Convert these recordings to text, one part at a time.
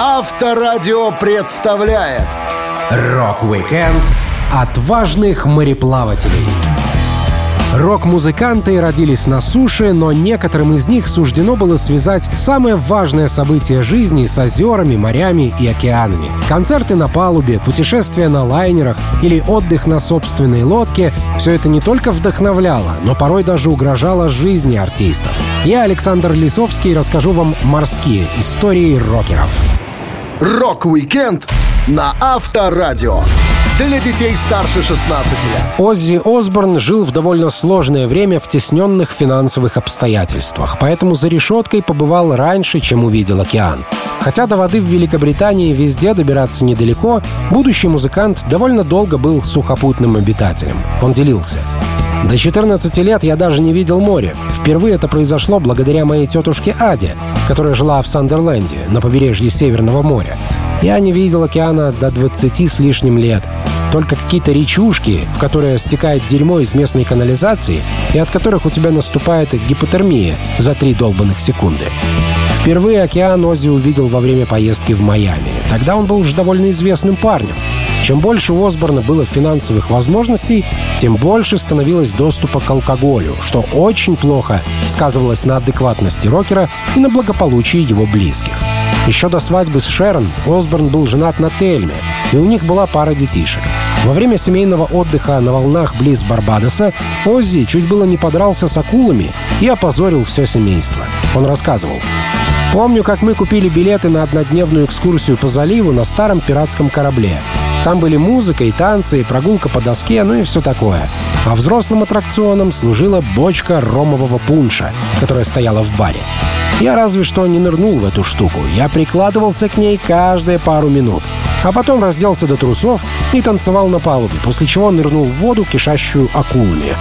Авторадио представляет Рок-викенд отважных мореплавателей. Рок-музыканты родились на суше, но некоторым из них суждено было связать самое важное событие жизни с озерами, морями и океанами. Концерты на палубе, путешествия на лайнерах или отдых на собственной лодке — все это не только вдохновляло, но порой даже угрожало жизни артистов. Я, Александр Лисовский, расскажу вам морские истории рокеров. Рок-викенд на Авторадио. Для детей старше 16 лет. Оззи Осборн жил в довольно сложное время в стесненных финансовых обстоятельствах, поэтому за решеткой побывал раньше, чем увидел океан. Хотя до воды в Великобритании везде добираться недалеко, будущий музыкант довольно долго был сухопутным обитателем. Он делился. До 14 лет я даже не видел море. Впервые это произошло благодаря моей тетушке Аде, которая жила в Сандерленде, на побережье Северного моря. Я не видел океана до 20 с лишним лет. Только какие-то речушки, в которые стекает дерьмо из местной канализации, и от которых у тебя наступает гипотермия за три долбанных секунды. Впервые океан Оззи увидел во время поездки в Майами. Тогда он был уже довольно известным парнем. Чем больше у Осборна было финансовых возможностей, тем больше становилось доступа к алкоголю, что очень плохо сказывалось на адекватности рокера и на благополучии его близких. Еще до свадьбы с Шерон Осборн был женат на Тельме, и у них была пара детишек. Во время семейного отдыха на волнах близ Барбадоса Оззи чуть было не подрался с акулами и опозорил все семейство. Он рассказывал. «Помню, как мы купили билеты на однодневную экскурсию по заливу на старом пиратском корабле. Там были музыка и танцы, и прогулка по доске, ну и все такое. А взрослым аттракционом служила бочка ромового пунша, которая стояла в баре. Я разве что не нырнул в эту штуку. Я прикладывался к ней каждые пару минут. А потом разделся до трусов и танцевал на палубе, после чего нырнул в воду, кишащую акулами.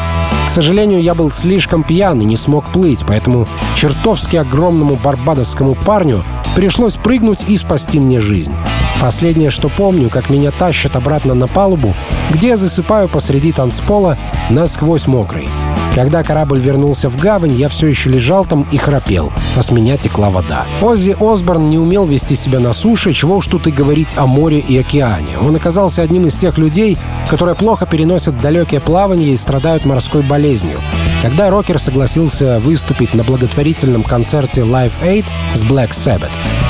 К сожалению, я был слишком пьян и не смог плыть, поэтому чертовски огромному барбадосскому парню пришлось прыгнуть и спасти мне жизнь. Последнее, что помню, как меня тащат обратно на палубу, где засыпаю посреди танцпола насквозь мокрый. Когда корабль вернулся в гавань, я все еще лежал там и храпел, а с меня текла вода. Оззи Осборн не умел вести себя на суше, чего уж тут и говорить о море и океане. Он оказался одним из тех людей, которые плохо переносят далекие плавания и страдают морской болезнью. Когда рокер согласился выступить на благотворительном концерте Live Aid с Black Sabbath,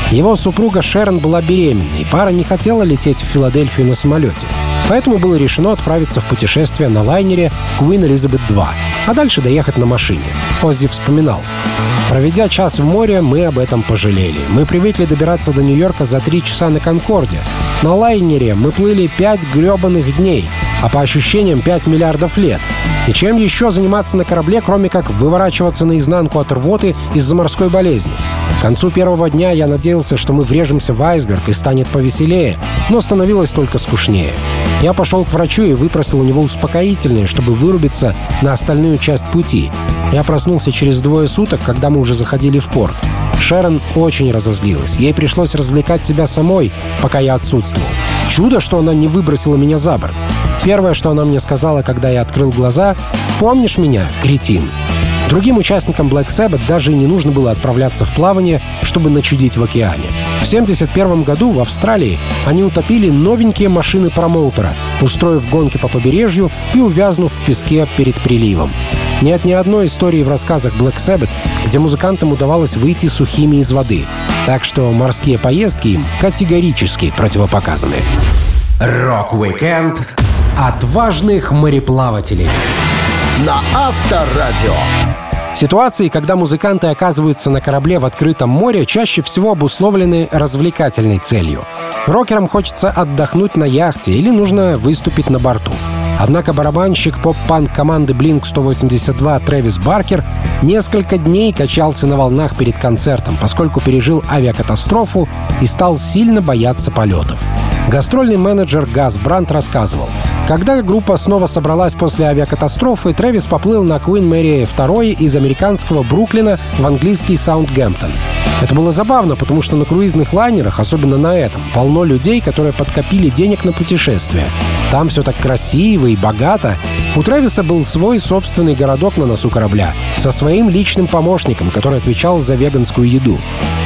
его супруга Шерон была беременна, и пара не хотела лететь в Филадельфию на самолете. Поэтому было решено отправиться в путешествие на лайнере Queen Elizabeth II, а дальше доехать на машине. Оззи вспоминал. Проведя час в море, мы об этом пожалели. Мы привыкли добираться до Нью-Йорка за три часа на Конкорде. На лайнере мы плыли пять гребаных дней, а по ощущениям 5 миллиардов лет. И чем еще заниматься на корабле, кроме как выворачиваться наизнанку от рвоты из-за морской болезни? К концу первого дня я надеялся, что мы врежемся в айсберг и станет повеселее, но становилось только скучнее. Я пошел к врачу и выпросил у него успокоительное, чтобы вырубиться на остальную часть пути. Я проснулся через двое суток, когда мы уже заходили в порт. Шерон очень разозлилась. Ей пришлось развлекать себя самой, пока я отсутствовал. Чудо, что она не выбросила меня за борт. Первое, что она мне сказала, когда я открыл глаза, «Помнишь меня, кретин?» Другим участникам Black Sabbath даже не нужно было отправляться в плавание, чтобы начудить в океане. В 1971 году в Австралии они утопили новенькие машины промоутера, устроив гонки по побережью и увязнув в песке перед приливом. Нет ни одной истории в рассказах Black Sabbath, где музыкантам удавалось выйти сухими из воды. Так что морские поездки им категорически противопоказаны. Рок-викенд отважных мореплавателей на Авторадио. Ситуации, когда музыканты оказываются на корабле в открытом море, чаще всего обусловлены развлекательной целью. Рокерам хочется отдохнуть на яхте или нужно выступить на борту. Однако барабанщик поп-панк команды Blink-182 Трэвис Баркер несколько дней качался на волнах перед концертом, поскольку пережил авиакатастрофу и стал сильно бояться полетов. Гастрольный менеджер Газ Брант рассказывал, когда группа снова собралась после авиакатастрофы, Трэвис поплыл на Queen Mary II из американского Бруклина в английский Саундгемптон. Это было забавно, потому что на круизных лайнерах, особенно на этом, полно людей, которые подкопили денег на путешествие. Там все так красиво и богато. У Трэвиса был свой собственный городок на носу корабля со своим личным помощником, который отвечал за веганскую еду.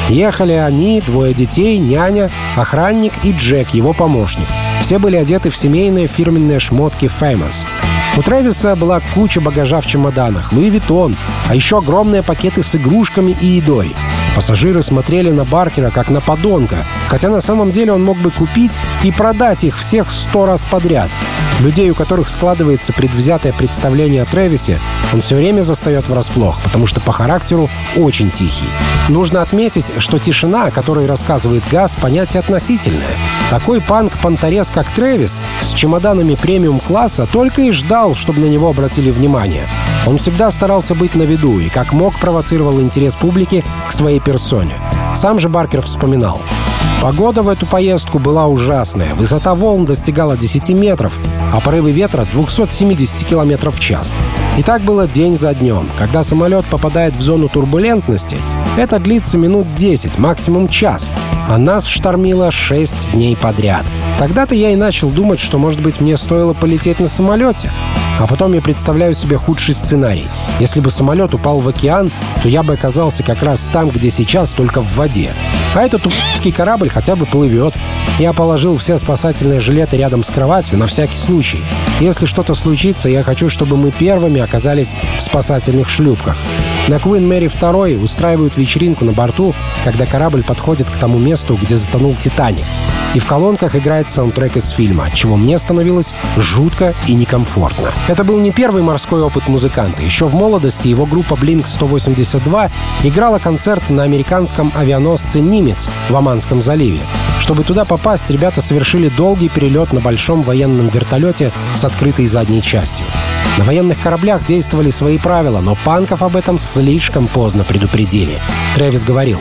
Ехали они, двое детей, няня, охранник и Джек, его помощник. Все были одеты в семейные фирменные шмотки Famous. У Трэвиса была куча багажа в чемоданах, Луи Виттон, а еще огромные пакеты с игрушками и едой. Пассажиры смотрели на Баркера как на подонка, хотя на самом деле он мог бы купить и продать их всех сто раз подряд. Людей, у которых складывается предвзятое представление о Трэвисе, он все время застает врасплох, потому что по характеру очень тихий. Нужно отметить, что тишина, о которой рассказывает Газ, понятие относительное. Такой панк-понторез, как Трэвис, с чемоданами премиум-класса, только и ждал, чтобы на него обратили внимание. Он всегда старался быть на виду и как мог провоцировал интерес публики к своей персоне. Сам же Баркер вспоминал. Погода в эту поездку была ужасная. Высота волн достигала 10 метров, а порывы ветра 270 км в час. И так было день за днем. Когда самолет попадает в зону турбулентности, это длится минут 10, максимум час, а нас штормило 6 дней подряд. Тогда-то я и начал думать, что, может быть, мне стоило полететь на самолете. А потом я представляю себе худший сценарий. Если бы самолет упал в океан, то я бы оказался как раз там, где сейчас, только в воде. А этот упский корабль хотя бы плывет. Я положил все спасательные жилеты рядом с кроватью на всякий случай. Если что-то случится, я хочу, чтобы мы первыми оказались в спасательных шлюпках. На Queen Mary 2 устраивают вечеринку на борту, когда корабль подходит к тому месту, где затонул «Титаник». И в колонках играет саундтрек из фильма, чего мне становилось жутко и некомфортно. Это был не первый морской опыт музыканта. Еще в молодости его группа Blink-182 играла концерт на американском авианосце «Нимец» в Оманском заливе. Чтобы туда попасть, ребята совершили долгий перелет на большом военном вертолете с открытой задней частью. На военных кораблях действовали свои правила, но панков об этом слишком поздно предупредили. Трэвис говорил,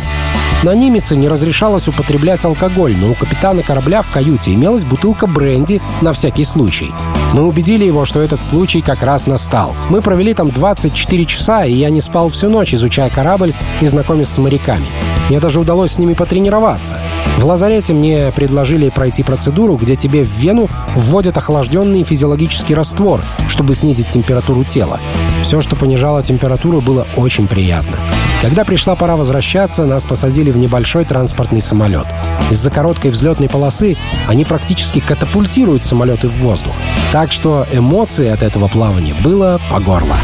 на Нимеце не разрешалось употреблять алкоголь, но у капитана корабля в каюте имелась бутылка бренди на всякий случай. Мы убедили его, что этот случай как раз настал. Мы провели там 24 часа, и я не спал всю ночь, изучая корабль и знакомясь с моряками. Мне даже удалось с ними потренироваться. В лазарете мне предложили пройти процедуру, где тебе в вену вводят охлажденный физиологический раствор, чтобы снизить температуру тела. Все, что понижало температуру, было очень приятно. Когда пришла пора возвращаться, нас посадили в небольшой транспортный самолет. Из-за короткой взлетной полосы они практически катапультируют самолеты в воздух. Так что эмоции от этого плавания было по горло.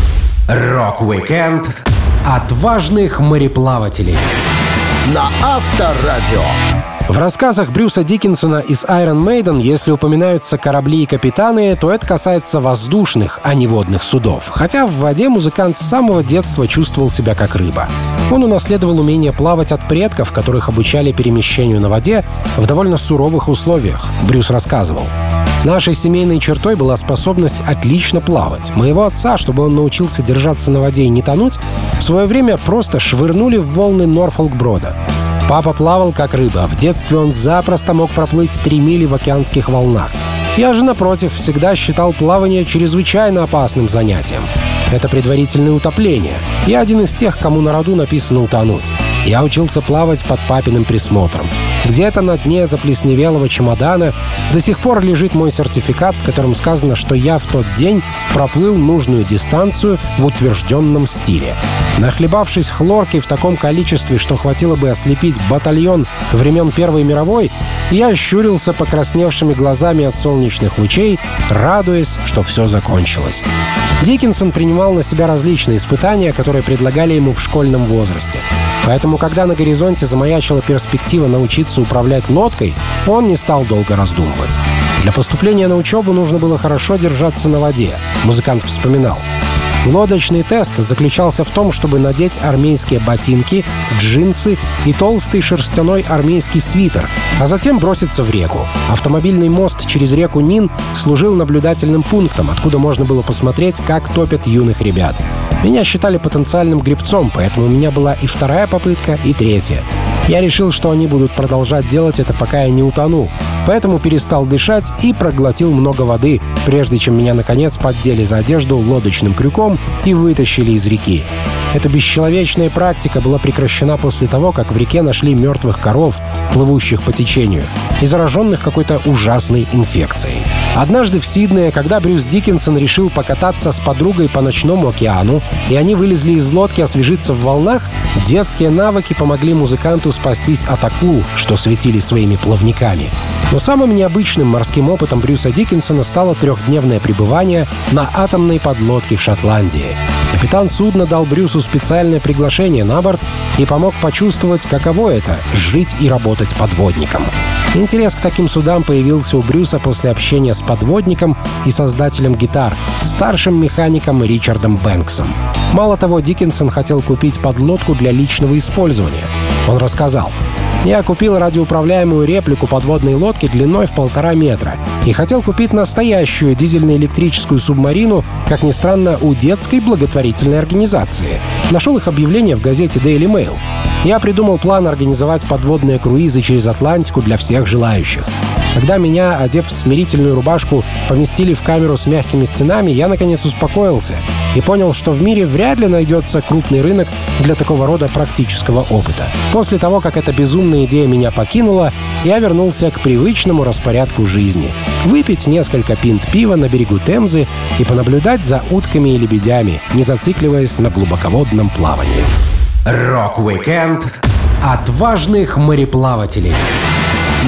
Рок-викенд отважных мореплавателей. На Авторадио. В рассказах Брюса Диккенсона из Iron Maiden, если упоминаются корабли и капитаны, то это касается воздушных, а не водных судов. Хотя в воде музыкант с самого детства чувствовал себя как рыба. Он унаследовал умение плавать от предков, которых обучали перемещению на воде в довольно суровых условиях, Брюс рассказывал. Нашей семейной чертой была способность отлично плавать. Моего отца, чтобы он научился держаться на воде и не тонуть, в свое время просто швырнули в волны Норфолк-Брода. Папа плавал как рыба, в детстве он запросто мог проплыть три мили в океанских волнах. Я же, напротив, всегда считал плавание чрезвычайно опасным занятием. Это предварительное утопление. Я один из тех, кому на роду написано «утонуть». Я учился плавать под папиным присмотром. Где-то на дне заплесневелого чемодана до сих пор лежит мой сертификат, в котором сказано, что я в тот день проплыл нужную дистанцию в утвержденном стиле. Нахлебавшись хлоркой в таком количестве, что хватило бы ослепить батальон времен Первой мировой, я щурился покрасневшими глазами от солнечных лучей, радуясь, что все закончилось. Диккенсон принимал на себя различные испытания, которые предлагали ему в школьном возрасте. Поэтому, когда на горизонте замаячила перспектива научиться управлять лодкой, он не стал долго раздумывать. Для поступления на учебу нужно было хорошо держаться на воде, музыкант вспоминал. Лодочный тест заключался в том, чтобы надеть армейские ботинки, джинсы и толстый шерстяной армейский свитер, а затем броситься в реку. Автомобильный мост через реку Нин служил наблюдательным пунктом, откуда можно было посмотреть, как топят юных ребят. Меня считали потенциальным гребцом, поэтому у меня была и вторая попытка, и третья. Я решил, что они будут продолжать делать это, пока я не утону, поэтому перестал дышать и проглотил много воды, прежде чем меня, наконец, поддели за одежду лодочным крюком и вытащили из реки. Эта бесчеловечная практика была прекращена после того, как в реке нашли мертвых коров, плывущих по течению, и зараженных какой-то ужасной инфекцией. Однажды в Сиднее, когда Брюс Диккенсон решил покататься с подругой по ночному океану, и они вылезли из лодки освежиться в волнах, детские навыки помогли музыканту спастись от акул, что светили своими плавниками. Но самым необычным морским опытом Брюса Диккенсона стало трехдневное пребывание на атомной подлодке в Шотландии. Капитан судна дал Брюсу специальное приглашение на борт и помог почувствовать, каково это — жить и работать подводником. Интерес к таким судам появился у Брюса после общения с подводником и создателем гитар, старшим механиком Ричардом Бэнксом. Мало того, Диккенсон хотел купить подлодку для личного использования. Он рассказал, я купил радиоуправляемую реплику подводной лодки длиной в полтора метра и хотел купить настоящую дизельно-электрическую субмарину, как ни странно, у детской благотворительной организации. Нашел их объявление в газете Daily Mail. Я придумал план организовать подводные круизы через Атлантику для всех желающих. Когда меня, одев в смирительную рубашку, поместили в камеру с мягкими стенами, я, наконец, успокоился и понял, что в мире вряд ли найдется крупный рынок для такого рода практического опыта. После того, как эта безумная идея меня покинула, я вернулся к привычному распорядку жизни. Выпить несколько пинт пива на берегу Темзы и понаблюдать за утками и лебедями, не зацикливаясь на глубоководном плавании. Рок-викенд отважных мореплавателей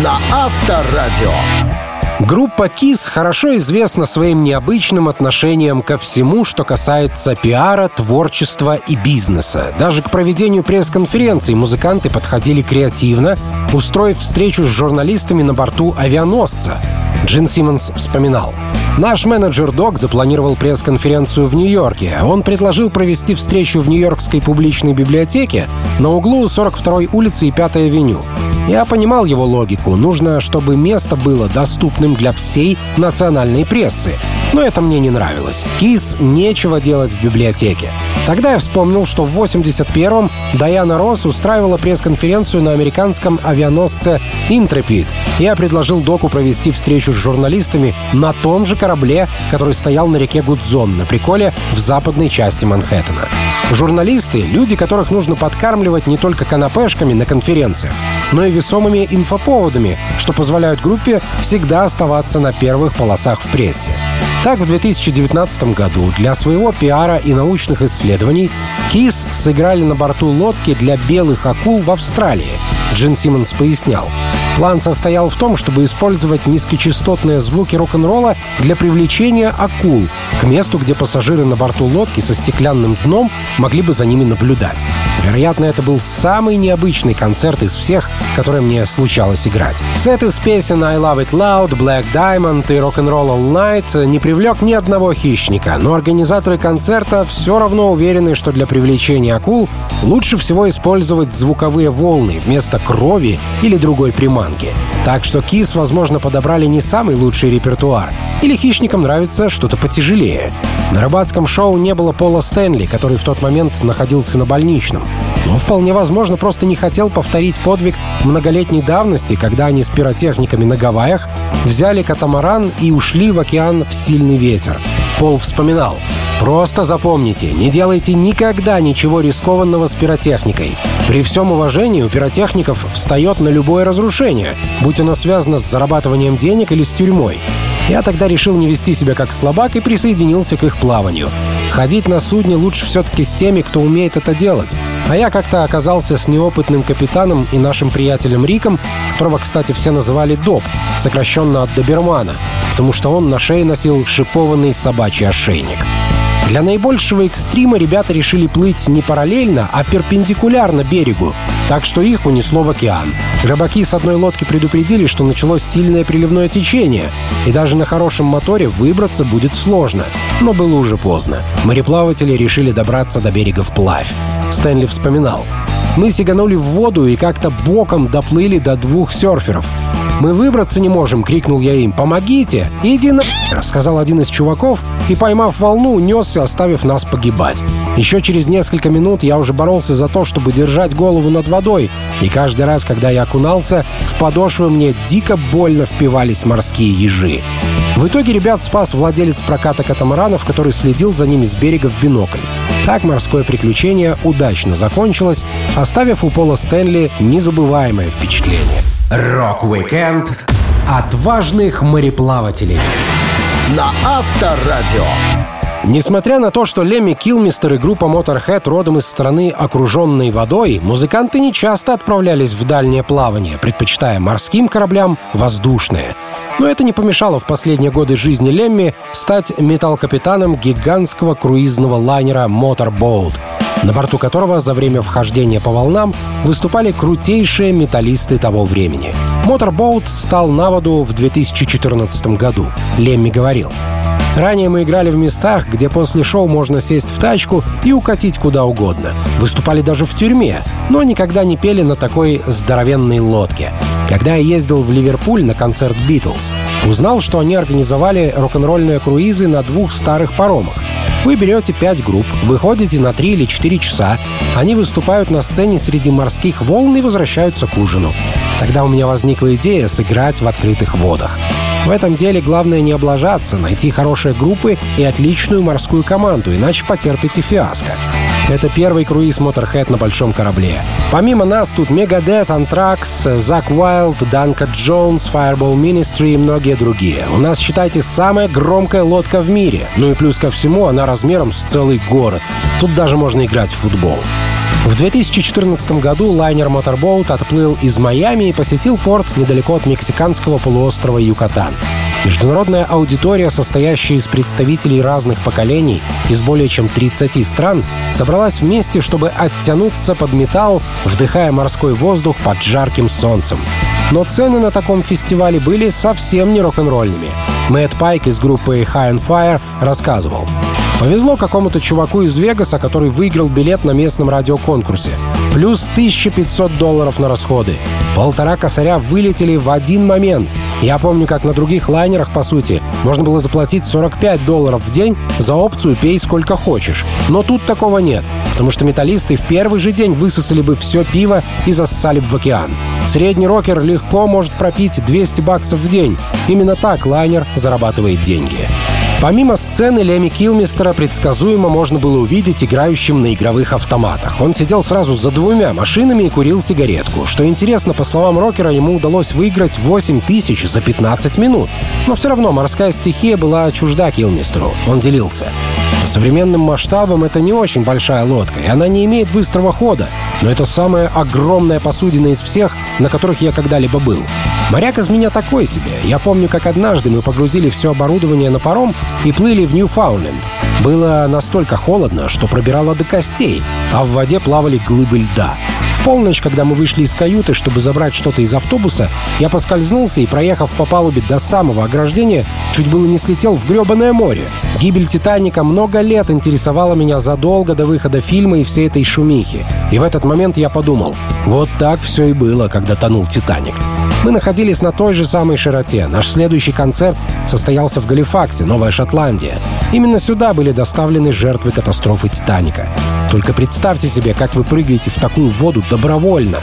на Авторадио. Группа KISS хорошо известна своим необычным отношением ко всему, что касается пиара, творчества и бизнеса. Даже к проведению пресс-конференций музыканты подходили креативно, устроив встречу с журналистами на борту авианосца. Джин Симмонс вспоминал. Наш менеджер Док запланировал пресс-конференцию в Нью-Йорке. Он предложил провести встречу в Нью-Йоркской публичной библиотеке на углу 42-й улицы и 5-й авеню. Я понимал его логику. Нужно, чтобы место было доступным для всей национальной прессы. Но это мне не нравилось. Кис нечего делать в библиотеке. Тогда я вспомнил, что в 81-м Даяна Росс устраивала пресс-конференцию на американском авианосце «Интрепид». Я предложил Доку провести встречу с журналистами на том же корабле, который стоял на реке Гудзон на приколе в западной части Манхэттена. Журналисты — люди, которых нужно подкармливать не только канапешками на конференциях, но и весомыми инфоповодами, что позволяют группе всегда оставаться на первых полосах в прессе. Так, в 2019 году для своего пиара и научных исследований Кис сыграли на борту лодки для белых акул в Австралии. Джин Симмонс пояснял. План состоял в том, чтобы использовать низкочастотные звуки рок-н-ролла для привлечения акул к месту, где пассажиры на борту лодки со стеклянным дном могли бы за ними наблюдать. Вероятно, это был самый необычный концерт из всех, которые мне случалось играть. Сет из песен I Love It Loud, Black Diamond и Rock'n'Roll All Night не привлек ни одного хищника, но организаторы концерта все равно уверены, что для привлечения акул лучше всего использовать звуковые волны вместо крови или другой приманки. Так что Кис, возможно, подобрали не самый лучший репертуар. Или хищникам нравится что-то потяжелее. На рыбацком шоу не было Пола Стэнли, который в тот момент находился на больничном. Но вполне возможно просто не хотел повторить подвиг многолетней давности, когда они с пиротехниками на Гавайях взяли катамаран и ушли в океан в сильный ветер. Пол вспоминал. Просто запомните, не делайте никогда ничего рискованного с пиротехникой. При всем уважении у пиротехников встает на любое разрушение, будь оно связано с зарабатыванием денег или с тюрьмой. Я тогда решил не вести себя как слабак и присоединился к их плаванию. Ходить на судне лучше все-таки с теми, кто умеет это делать. А я как-то оказался с неопытным капитаном и нашим приятелем Риком, которого, кстати, все называли Доп, сокращенно от Добермана, потому что он на шее носил шипованный собачий ошейник. Для наибольшего экстрима ребята решили плыть не параллельно, а перпендикулярно берегу, так что их унесло в океан. Рыбаки с одной лодки предупредили, что началось сильное приливное течение, и даже на хорошем моторе выбраться будет сложно. Но было уже поздно. Мореплаватели решили добраться до берега вплавь. Стэнли вспоминал. Мы сиганули в воду и как-то боком доплыли до двух серферов. «Мы выбраться не можем!» — крикнул я им. «Помогите!» «Иди на...» — сказал один из чуваков и, поймав волну, унесся, оставив нас погибать. Еще через несколько минут я уже боролся за то, чтобы держать голову над водой, и каждый раз, когда я окунался, в подошвы мне дико больно впивались морские ежи. В итоге ребят спас владелец проката катамаранов, который следил за ними с берега в бинокль. Так морское приключение удачно закончилось, оставив у Пола Стэнли незабываемое впечатление. Рок-викенд отважных мореплавателей. На Авторадио. Несмотря на то, что Лемми Килмистер и группа Motorhead родом из страны, окруженной водой, музыканты не часто отправлялись в дальнее плавание, предпочитая морским кораблям воздушные. Но это не помешало в последние годы жизни Лемми стать металл-капитаном гигантского круизного лайнера Motorboat, на борту которого за время вхождения по волнам выступали крутейшие металлисты того времени. Motorboat стал на воду в 2014 году. Лемми говорил, Ранее мы играли в местах, где после шоу можно сесть в тачку и укатить куда угодно. Выступали даже в тюрьме, но никогда не пели на такой здоровенной лодке. Когда я ездил в Ливерпуль на концерт «Битлз», узнал, что они организовали рок-н-ролльные круизы на двух старых паромах. Вы берете пять групп, выходите на три или четыре часа, они выступают на сцене среди морских волн и возвращаются к ужину. Тогда у меня возникла идея сыграть в открытых водах. В этом деле главное не облажаться, найти хорошие группы и отличную морскую команду, иначе потерпите фиаско. Это первый круиз Motorhead на большом корабле. Помимо нас тут Megadeth, Anthrax, Зак Уайлд, Данка Джонс, Fireball Ministry и многие другие. У нас, считайте, самая громкая лодка в мире. Ну и плюс ко всему, она размером с целый город. Тут даже можно играть в футбол. В 2014 году лайнер Motorboat отплыл из Майами и посетил порт недалеко от мексиканского полуострова Юкатан. Международная аудитория, состоящая из представителей разных поколений из более чем 30 стран, собралась вместе, чтобы оттянуться под металл, вдыхая морской воздух под жарким солнцем. Но цены на таком фестивале были совсем не рок-н-ролльными. Мэтт Пайк из группы High on Fire рассказывал. Повезло какому-то чуваку из Вегаса, который выиграл билет на местном радиоконкурсе. Плюс 1500 долларов на расходы. Полтора косаря вылетели в один момент. Я помню, как на других лайнерах, по сути, можно было заплатить 45 долларов в день за опцию «пей сколько хочешь». Но тут такого нет, потому что металлисты в первый же день высосали бы все пиво и зассали бы в океан. Средний рокер легко может пропить 200 баксов в день. Именно так лайнер зарабатывает деньги. Помимо сцены Леми Килмистера предсказуемо можно было увидеть играющим на игровых автоматах. Он сидел сразу за двумя машинами и курил сигаретку. Что интересно, по словам рокера, ему удалось выиграть 8 тысяч за 15 минут. Но все равно морская стихия была чужда Килмистеру. Он делился. По современным масштабам это не очень большая лодка, и она не имеет быстрого хода, но это самая огромная посудина из всех, на которых я когда-либо был. Моряк из меня такой себе. Я помню, как однажды мы погрузили все оборудование на паром и плыли в Ньюфаундленд. Было настолько холодно, что пробирало до костей, а в воде плавали глыбы льда. В полночь, когда мы вышли из каюты, чтобы забрать что-то из автобуса, я поскользнулся и, проехав по палубе до самого ограждения, чуть было не слетел в гребаное море. Гибель «Титаника» много лет интересовала меня задолго до выхода фильма и всей этой шумихи. И в этот момент я подумал, вот так все и было, когда тонул «Титаник». Мы находились на той же самой широте. Наш следующий концерт состоялся в Галифаксе, Новая Шотландия. Именно сюда были доставлены жертвы катастрофы «Титаника». Только представьте себе, как вы прыгаете в такую воду добровольно.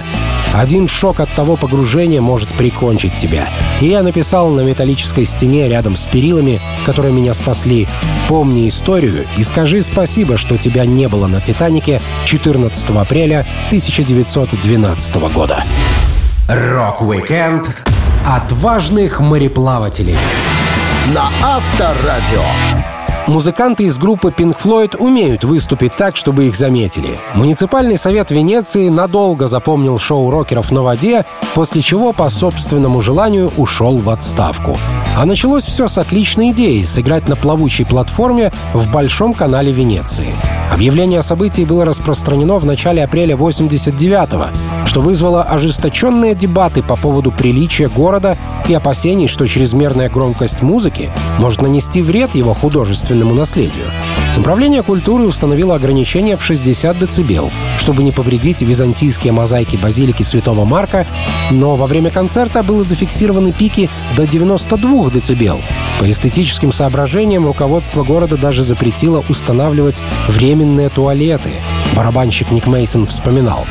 Один шок от того погружения может прикончить тебя. И я написал на металлической стене рядом с перилами, которые меня спасли, «Помни историю и скажи спасибо, что тебя не было на «Титанике» 14 апреля 1912 года». Рок-викенд отважных мореплавателей. На Авторадио. Музыканты из группы Pink Floyd умеют выступить так, чтобы их заметили. Муниципальный совет Венеции надолго запомнил шоу рокеров на воде, после чего по собственному желанию ушел в отставку. А началось все с отличной идеи — сыграть на плавучей платформе в Большом канале Венеции. Объявление о событии было распространено в начале апреля 89-го, что вызвало ожесточенные дебаты по поводу приличия города и опасений, что чрезмерная громкость музыки может нанести вред его художественному наследию. Управление культуры установило ограничение в 60 дБ, чтобы не повредить византийские мозаики базилики Святого Марка, но во время концерта было зафиксированы пики до 92 дБ. По эстетическим соображениям руководство города даже запретило устанавливать временные туалеты. Барабанщик Ник Мейсон вспоминал.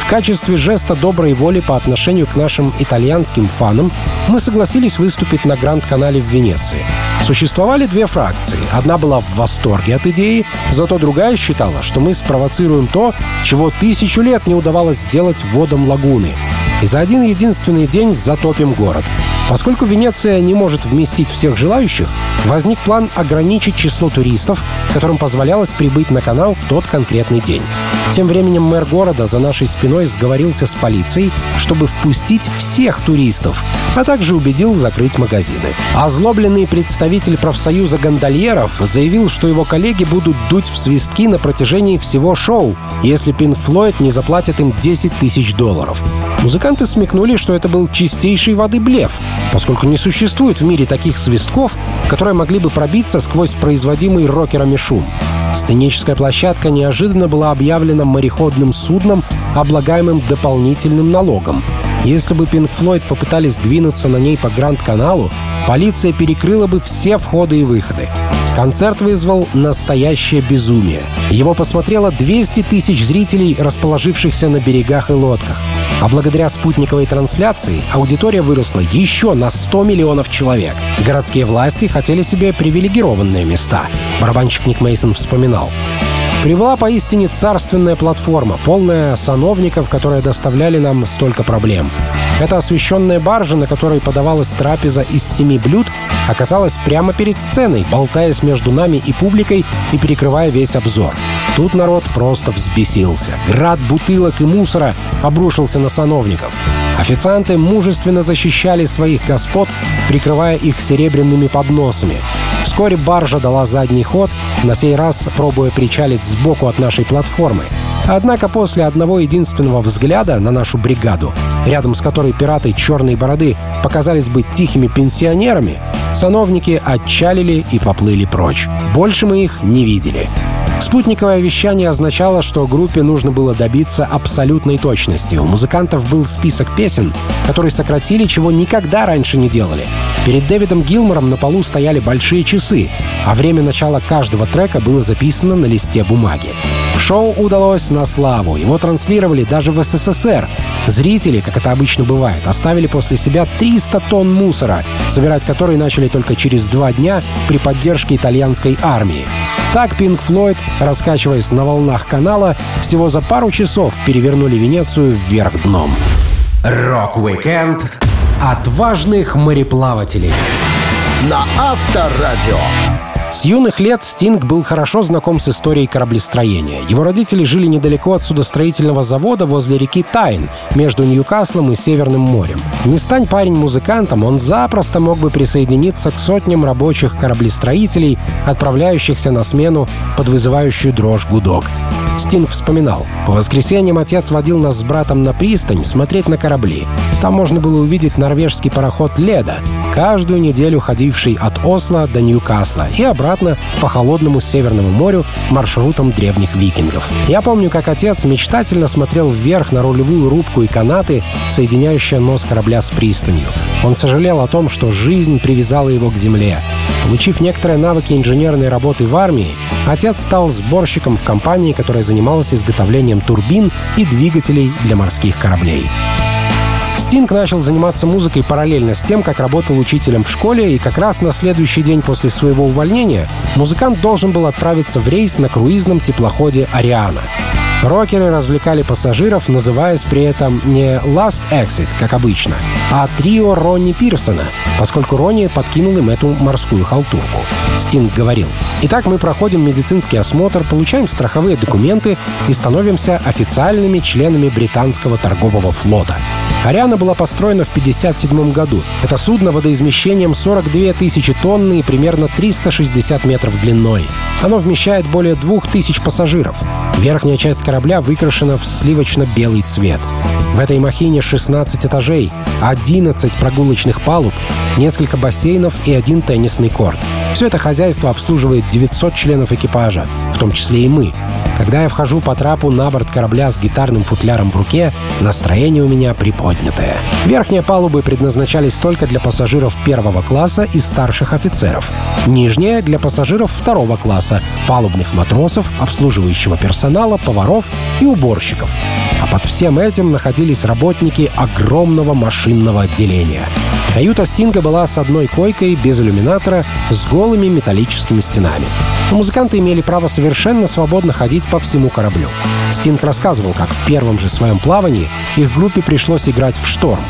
В качестве жеста доброй воли по отношению к нашим итальянским фанам мы согласились выступить на Гранд-канале в Венеции. Существовали две фракции. Одна была в восторге от идеи, зато другая считала, что мы спровоцируем то, чего тысячу лет не удавалось сделать водам лагуны. И за один единственный день затопим город. Поскольку Венеция не может вместить всех желающих, возник план ограничить число туристов, которым позволялось прибыть на канал в тот конкретный день. Тем временем мэр города за нашей спиной сговорился с полицией, чтобы впустить всех туристов, а также убедил закрыть магазины. Озлобленный представитель профсоюза гондольеров заявил, что его коллеги будут дуть в свистки на протяжении всего шоу, если Пинк Флойд не заплатит им 10 тысяч долларов. Музыканты смекнули, что это был чистейшей воды блеф, поскольку не существует в мире таких свистков, которые могли бы пробиться сквозь производимый рокерами шум. Сценическая площадка неожиданно была объявлена мореходным судном, облагаемым дополнительным налогом. Если бы Пинк Флойд попытались двинуться на ней по Гранд-каналу, полиция перекрыла бы все входы и выходы. Концерт вызвал настоящее безумие. Его посмотрело 200 тысяч зрителей, расположившихся на берегах и лодках. А благодаря спутниковой трансляции аудитория выросла еще на 100 миллионов человек. Городские власти хотели себе привилегированные места. Барабанщик Ник Мейсон вспоминал. Прибыла поистине царственная платформа, полная сановников, которые доставляли нам столько проблем. Эта освещенная баржа, на которой подавалась трапеза из семи блюд, оказалась прямо перед сценой, болтаясь между нами и публикой и перекрывая весь обзор. Тут народ просто взбесился. Град бутылок и мусора обрушился на сановников. Официанты мужественно защищали своих господ, прикрывая их серебряными подносами. Вскоре баржа дала задний ход, на сей раз пробуя причалить сбоку от нашей платформы. Однако после одного единственного взгляда на нашу бригаду, рядом с которой пираты черной бороды показались быть тихими пенсионерами, сановники отчалили и поплыли прочь. Больше мы их не видели. Спутниковое вещание означало, что группе нужно было добиться абсолютной точности. У музыкантов был список песен, которые сократили, чего никогда раньше не делали. Перед Дэвидом Гилмором на полу стояли большие часы, а время начала каждого трека было записано на листе бумаги. Шоу удалось на славу. Его транслировали даже в СССР. Зрители, как это обычно бывает, оставили после себя 300 тонн мусора, собирать который начали только через два дня при поддержке итальянской армии. Так Pink Floyd, раскачиваясь на волнах канала, всего за пару часов перевернули Венецию вверх дном. Рок-викенд отважных мореплавателей. На Авторадио. С юных лет Стинг был хорошо знаком с историей кораблестроения. Его родители жили недалеко от судостроительного завода возле реки Тайн, между Ньюкаслом и Северным морем. Не стань парень музыкантом, он запросто мог бы присоединиться к сотням рабочих кораблестроителей, отправляющихся на смену под вызывающую дрожь гудок. Стинг вспоминал. По воскресеньям отец водил нас с братом на пристань смотреть на корабли. Там можно было увидеть норвежский пароход «Леда», каждую неделю ходивший от Осло до Ньюкасла и обратно по холодному Северному морю маршрутом древних викингов. Я помню, как отец мечтательно смотрел вверх на рулевую рубку и канаты, соединяющие нос корабля с пристанью. Он сожалел о том, что жизнь привязала его к земле. Получив некоторые навыки инженерной работы в армии, отец стал сборщиком в компании, которая занималась изготовлением турбин и двигателей для морских кораблей. Стинг начал заниматься музыкой параллельно с тем, как работал учителем в школе, и как раз на следующий день после своего увольнения музыкант должен был отправиться в рейс на круизном теплоходе «Ариана». Рокеры развлекали пассажиров, называясь при этом не Last Exit, как обычно, а трио Ронни Пирсона, поскольку Ронни подкинул им эту морскую халтурку. Стинг говорил, «Итак, мы проходим медицинский осмотр, получаем страховые документы и становимся официальными членами британского торгового флота. Ариана была построена в 1957 году. Это судно водоизмещением 42 тысячи тонны и примерно 360 метров длиной. Оно вмещает более 2000 пассажиров. Верхняя часть корабля выкрашена в сливочно-белый цвет. В этой махине 16 этажей, 11 прогулочных палуб, несколько бассейнов и один теннисный корт. Все это хозяйство обслуживает 900 членов экипажа, в том числе и мы. Когда я вхожу по трапу на борт корабля с гитарным футляром в руке, настроение у меня приподнятое. Верхние палубы предназначались только для пассажиров первого класса и старших офицеров. Нижние — для пассажиров второго класса, палубных матросов, обслуживающего персонала, поваров и уборщиков. А под всем этим находились работники огромного машинного отделения. Каюта Стинга была с одной койкой, без иллюминатора, с голыми металлическими стенами. Но музыканты имели право совершенно свободно ходить по всему кораблю. Стинг рассказывал, как в первом же своем плавании их группе пришлось играть в шторм.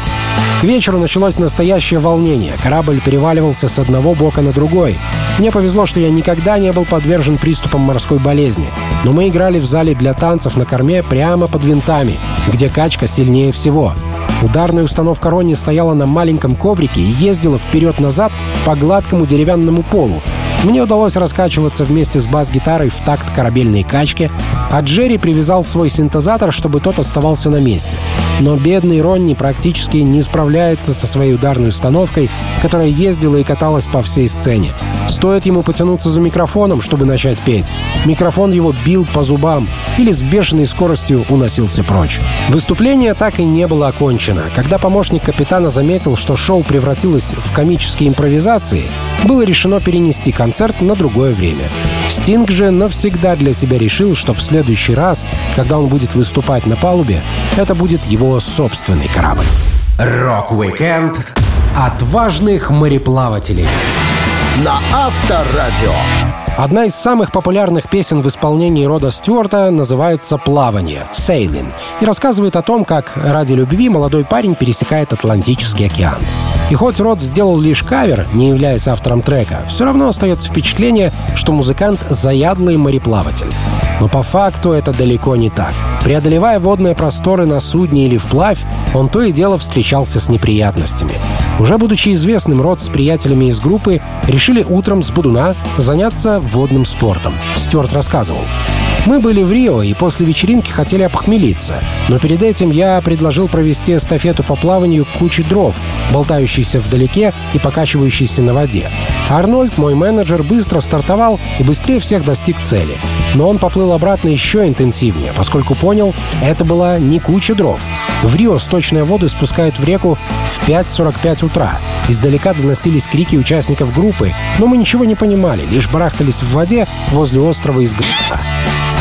К вечеру началось настоящее волнение. Корабль переваливался с одного бока на другой. Мне повезло, что я никогда не был подвержен приступам морской болезни. Но мы играли в зале для танцев на корме прямо под винтами, где качка сильнее всего. Ударная установка Ронни стояла на маленьком коврике и ездила вперед-назад по гладкому деревянному полу, мне удалось раскачиваться вместе с бас-гитарой в такт корабельной качки, а Джерри привязал свой синтезатор, чтобы тот оставался на месте. Но бедный Ронни практически не справляется со своей ударной установкой, которая ездила и каталась по всей сцене. Стоит ему потянуться за микрофоном, чтобы начать петь. Микрофон его бил по зубам или с бешеной скоростью уносился прочь. Выступление так и не было окончено. Когда помощник капитана заметил, что шоу превратилось в комические импровизации, было решено перенести концерт на другое время. Стинг же навсегда для себя решил, что в следующий раз, когда он будет выступать на палубе, это будет его собственный корабль. Рок-викенд отважных мореплавателей на Авторадио. Одна из самых популярных песен в исполнении Рода Стюарта называется «Плавание» — «Sailing» и рассказывает о том, как ради любви молодой парень пересекает Атлантический океан. И хоть Род сделал лишь кавер, не являясь автором трека, все равно остается впечатление, что музыкант — заядлый мореплаватель. Но по факту это далеко не так. Преодолевая водные просторы на судне или вплавь, он то и дело встречался с неприятностями. Уже будучи известным, Род с приятелями из группы решили утром с Будуна заняться водным спортом. Стюарт рассказывал. Мы были в Рио и после вечеринки хотели опохмелиться. Но перед этим я предложил провести эстафету по плаванию кучи дров, болтающейся вдалеке и покачивающейся на воде. Арнольд, мой менеджер, быстро стартовал и быстрее всех достиг цели. Но он поплыл обратно еще интенсивнее, поскольку понял, это была не куча дров. В Рио сточные воды спускают в реку в 5.45 утра. Издалека доносились крики участников группы, но мы ничего не понимали, лишь барахтались в воде возле острова из Грифа.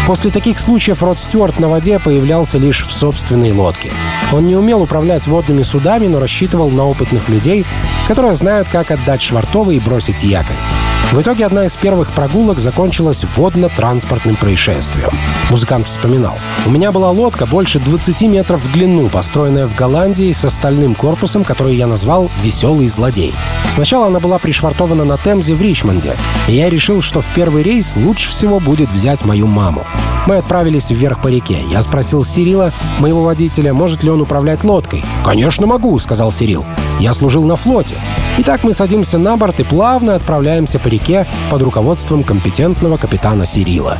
После таких случаев Род Стюарт на воде появлялся лишь в собственной лодке. Он не умел управлять водными судами, но рассчитывал на опытных людей, которые знают, как отдать швартовый и бросить якорь. В итоге одна из первых прогулок закончилась водно-транспортным происшествием. Музыкант вспоминал. «У меня была лодка больше 20 метров в длину, построенная в Голландии с остальным корпусом, который я назвал «Веселый злодей». Сначала она была пришвартована на Темзе в Ричмонде, и я решил, что в первый рейс лучше всего будет взять мою маму. Мы отправились вверх по реке. Я спросил Сирила, моего водителя, может ли он управлять лодкой. «Конечно могу», — сказал Сирил. «Я служил на флоте». Итак, мы садимся на борт и плавно отправляемся по реке под руководством компетентного капитана Сирила.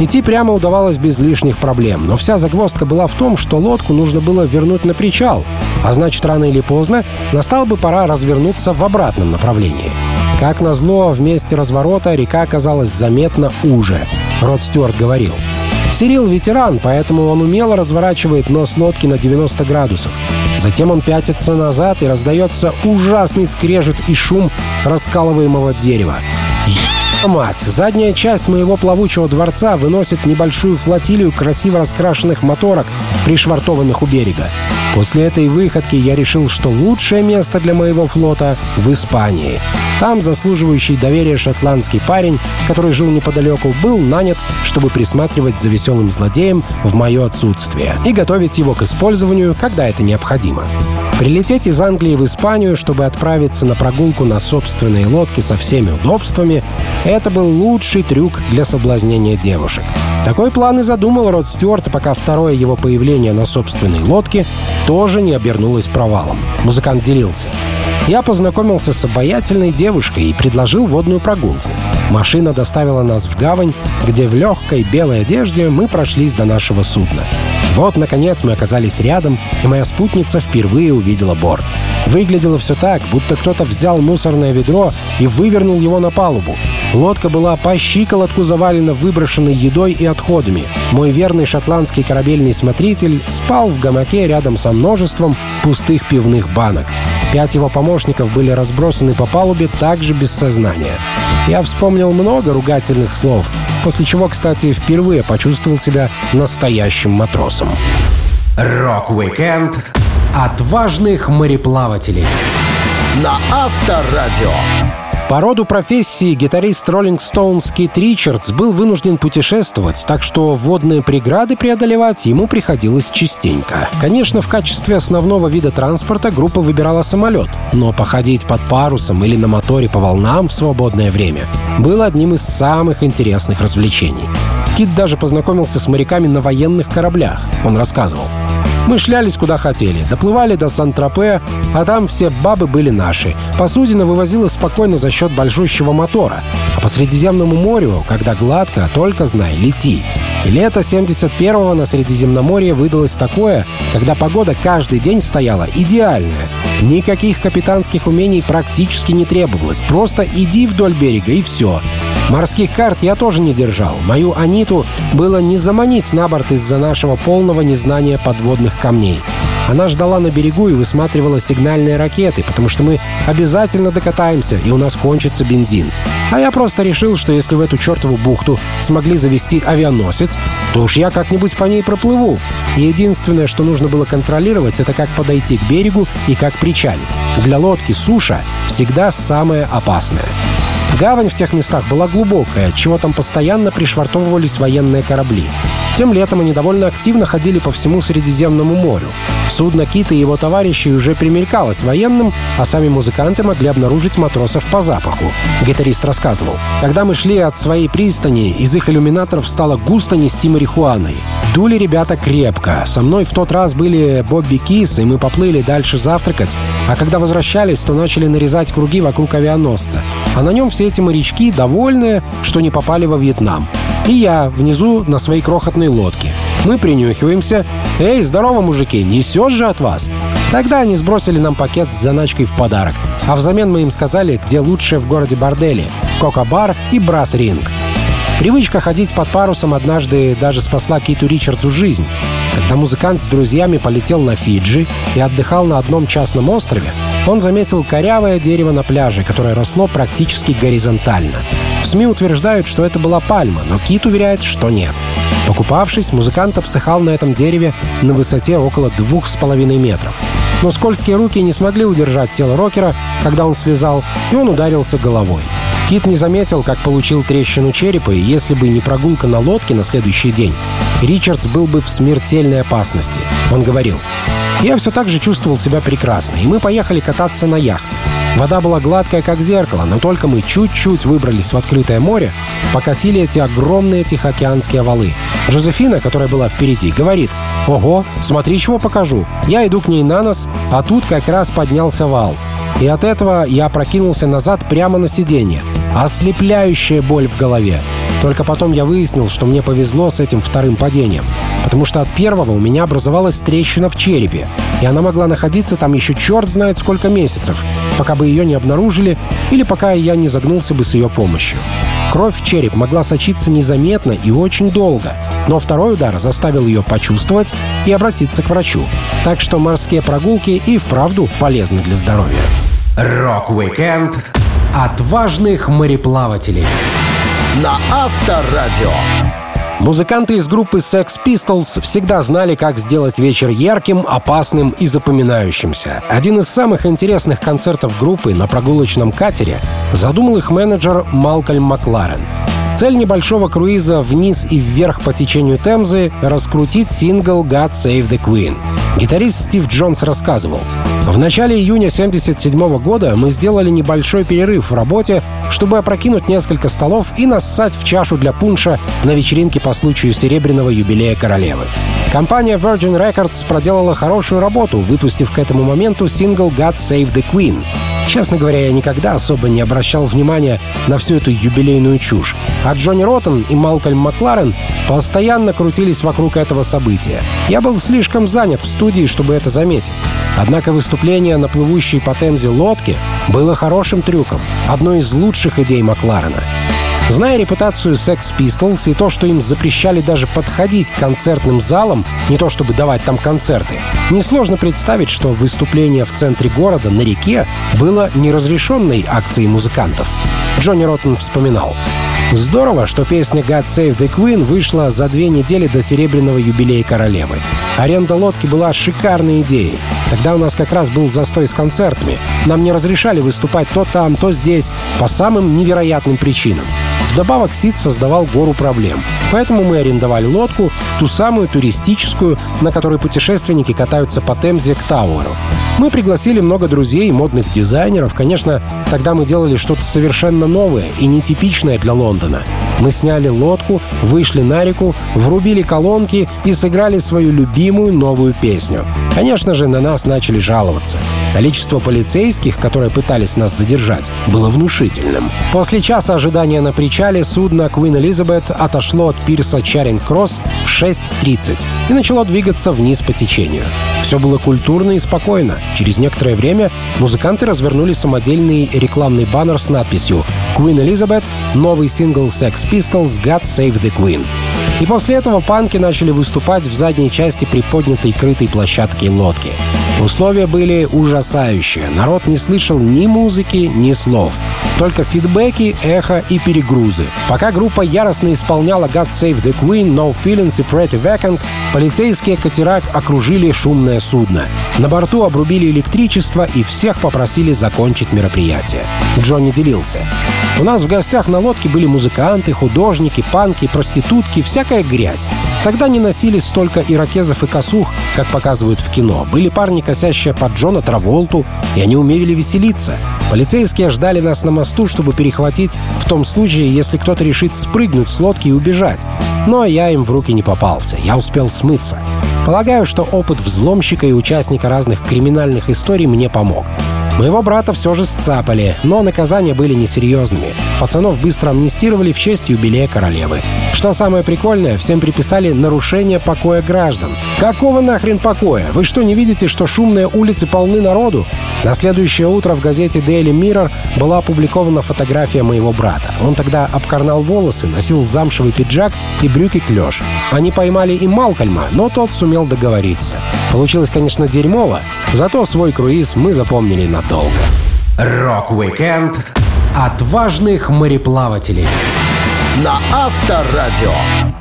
Идти прямо удавалось без лишних проблем, но вся загвоздка была в том, что лодку нужно было вернуть на причал, а значит, рано или поздно настал бы пора развернуться в обратном направлении. Как назло, в месте разворота река оказалась заметно уже. Род Стюарт говорил — Сирил ветеран, поэтому он умело разворачивает нос лодки на 90 градусов. Затем он пятится назад и раздается ужасный скрежет и шум раскалываемого дерева. Мать, задняя часть моего плавучего дворца выносит небольшую флотилию красиво раскрашенных моторок, пришвартованных у берега. После этой выходки я решил, что лучшее место для моего флота в Испании. Там заслуживающий доверия шотландский парень, который жил неподалеку, был нанят, чтобы присматривать за веселым злодеем в мое отсутствие и готовить его к использованию, когда это необходимо. Прилететь из Англии в Испанию, чтобы отправиться на прогулку на собственной лодке со всеми удобствами, это был лучший трюк для соблазнения девушек. Такой план и задумал Род Стюарт, пока второе его появление на собственной лодке тоже не обернулось провалом. Музыкант делился. Я познакомился с обаятельной девушкой и предложил водную прогулку. Машина доставила нас в гавань, где в легкой белой одежде мы прошлись до нашего судна. Вот, наконец, мы оказались рядом, и моя спутница впервые увидела борт. Выглядело все так, будто кто-то взял мусорное ведро и вывернул его на палубу. Лодка была по щиколотку завалена выброшенной едой и отходами. Мой верный шотландский корабельный смотритель спал в гамаке рядом со множеством пустых пивных банок. Пять его помощников были разбросаны по палубе также без сознания. Я вспомнил много ругательных слов, после чего, кстати, впервые почувствовал себя настоящим матросом. Рок-викенд отважных мореплавателей. На Авторадио. По роду профессии гитарист Rolling Stones Кит Ричардс был вынужден путешествовать, так что водные преграды преодолевать ему приходилось частенько. Конечно, в качестве основного вида транспорта группа выбирала самолет, но походить под парусом или на моторе по волнам в свободное время было одним из самых интересных развлечений. Кит даже познакомился с моряками на военных кораблях. Он рассказывал. Мы шлялись куда хотели, доплывали до Сан-Тропе, а там все бабы были наши. Посудина вывозила спокойно за счет большущего мотора. А по Средиземному морю, когда гладко, только знай, лети. И лето 71-го на Средиземноморье выдалось такое, когда погода каждый день стояла идеальная. Никаких капитанских умений практически не требовалось. Просто иди вдоль берега и все. Морских карт я тоже не держал. Мою Аниту было не заманить на борт из-за нашего полного незнания подводных камней. Она ждала на берегу и высматривала сигнальные ракеты, потому что мы обязательно докатаемся, и у нас кончится бензин. А я просто решил, что если в эту чертову бухту смогли завести авианосец, то уж я как-нибудь по ней проплыву. единственное, что нужно было контролировать, это как подойти к берегу и как причалить. Для лодки суша всегда самое опасное. Гавань в тех местах была глубокая, чего там постоянно пришвартовывались военные корабли. Тем летом они довольно активно ходили по всему Средиземному морю. Судно Кита и его товарищи уже примелькалось военным, а сами музыканты могли обнаружить матросов по запаху. Гитарист рассказывал. Когда мы шли от своей пристани, из их иллюминаторов стало густо нести марихуаной. Дули ребята крепко. Со мной в тот раз были Бобби Кис, и мы поплыли дальше завтракать. А когда возвращались, то начали нарезать круги вокруг авианосца. А на нем все эти морячки довольные, что не попали во Вьетнам. И я внизу на своей крохотной лодке. Мы принюхиваемся. «Эй, здорово, мужики, несет же от вас!» Тогда они сбросили нам пакет с заначкой в подарок. А взамен мы им сказали, где лучше в городе бордели — Кока-бар и Брас-ринг. Привычка ходить под парусом однажды даже спасла Киту Ричардсу жизнь. Когда музыкант с друзьями полетел на Фиджи и отдыхал на одном частном острове, он заметил корявое дерево на пляже, которое росло практически горизонтально. В СМИ утверждают, что это была пальма, но Кит уверяет, что нет. Покупавшись, музыкант обсыхал на этом дереве на высоте около двух с половиной метров. Но скользкие руки не смогли удержать тело рокера, когда он слезал, и он ударился головой. Кит не заметил, как получил трещину черепа, и если бы не прогулка на лодке на следующий день, Ричардс был бы в смертельной опасности. Он говорил, «Я все так же чувствовал себя прекрасно, и мы поехали кататься на яхте. Вода была гладкая, как зеркало, но только мы чуть-чуть выбрались в открытое море, покатили эти огромные тихоокеанские валы. Жозефина, которая была впереди, говорит, «Ого, смотри, чего покажу». Я иду к ней на нос, а тут как раз поднялся вал. И от этого я прокинулся назад прямо на сиденье. Ослепляющая боль в голове. Только потом я выяснил, что мне повезло с этим вторым падением. Потому что от первого у меня образовалась трещина в черепе. И она могла находиться там еще черт знает сколько месяцев, пока бы ее не обнаружили или пока я не загнулся бы с ее помощью. Кровь в череп могла сочиться незаметно и очень долго, но второй удар заставил ее почувствовать и обратиться к врачу. Так что морские прогулки и вправду полезны для здоровья. Рок-викенд отважных мореплавателей. На Авторадио. Музыканты из группы Sex Pistols всегда знали, как сделать вечер ярким, опасным и запоминающимся. Один из самых интересных концертов группы на прогулочном катере задумал их менеджер Малкольм Макларен. Цель небольшого круиза вниз и вверх по течению Темзы — раскрутить сингл «God Save the Queen». Гитарист Стив Джонс рассказывал. В начале июня 1977 года мы сделали небольшой перерыв в работе, чтобы опрокинуть несколько столов и нассать в чашу для пунша на вечеринке по случаю серебряного юбилея королевы. Компания Virgin Records проделала хорошую работу, выпустив к этому моменту сингл «God Save the Queen», Честно говоря, я никогда особо не обращал внимания на всю эту юбилейную чушь. А Джонни Роттен и Малкольм Макларен постоянно крутились вокруг этого события. Я был слишком занят в студии, чтобы это заметить. Однако выступление на плывущей по Темзе лодке было хорошим трюком, одной из лучших идей Макларена. Зная репутацию Sex Pistols и то, что им запрещали даже подходить к концертным залам, не то чтобы давать там концерты, несложно представить, что выступление в центре города на реке было неразрешенной акцией музыкантов. Джонни Роттен вспоминал. Здорово, что песня «God Save the Queen» вышла за две недели до серебряного юбилея королевы. Аренда лодки была шикарной идеей. Тогда у нас как раз был застой с концертами. Нам не разрешали выступать то там, то здесь, по самым невероятным причинам. Вдобавок Сид создавал гору проблем. Поэтому мы арендовали лодку, ту самую туристическую, на которой путешественники катаются по Темзе к Тауэру. Мы пригласили много друзей модных дизайнеров. Конечно, тогда мы делали что-то совершенно новое и нетипичное для Лондона. Мы сняли лодку, вышли на реку, врубили колонки и сыграли свою любимую новую песню. Конечно же, на нас начали жаловаться. Количество полицейских, которые пытались нас задержать, было внушительным. После часа ожидания на причале судно Queen Elizabeth отошло от пирса Чаринг-Кросс в 6.30 и начало двигаться вниз по течению. Все было культурно и спокойно. Через некоторое время музыканты развернули самодельный рекламный баннер с надписью «Queen Elizabeth. Новый сингл Sex Pistols God Save the Queen». И после этого панки начали выступать в задней части приподнятой крытой площадки лодки. Условия были ужасающие. Народ не слышал ни музыки, ни слов. Только фидбэки, эхо и перегрузы. Пока группа яростно исполняла God Save the Queen, No Feelings и Pretty Vacant, полицейские катера окружили шумное судно. На борту обрубили электричество и всех попросили закончить мероприятие. Джонни делился. У нас в гостях на лодке были музыканты, художники, панки, проститутки, всякая грязь. Тогда не носили столько ирокезов и косух, как показывают в кино. Были парни, косящие под Джона Траволту, и они умели веселиться. Полицейские ждали нас на мосту, чтобы перехватить в том случае, если кто-то решит спрыгнуть с лодки и убежать. Но я им в руки не попался, я успел смыться. Полагаю, что опыт взломщика и участника разных криминальных историй мне помог. Моего брата все же сцапали, но наказания были несерьезными. Пацанов быстро амнистировали в честь юбилея королевы. Что самое прикольное, всем приписали нарушение покоя граждан. Какого нахрен покоя? Вы что, не видите, что шумные улицы полны народу? На следующее утро в газете Daily Mirror была опубликована фотография моего брата. Он тогда обкорнал волосы, носил замшевый пиджак и брюки клеш. Они поймали и Малкольма, но тот сумел договориться. Получилось, конечно, дерьмово, зато свой круиз мы запомнили надолго. Рок-викенд отважных мореплавателей. На Авторадио.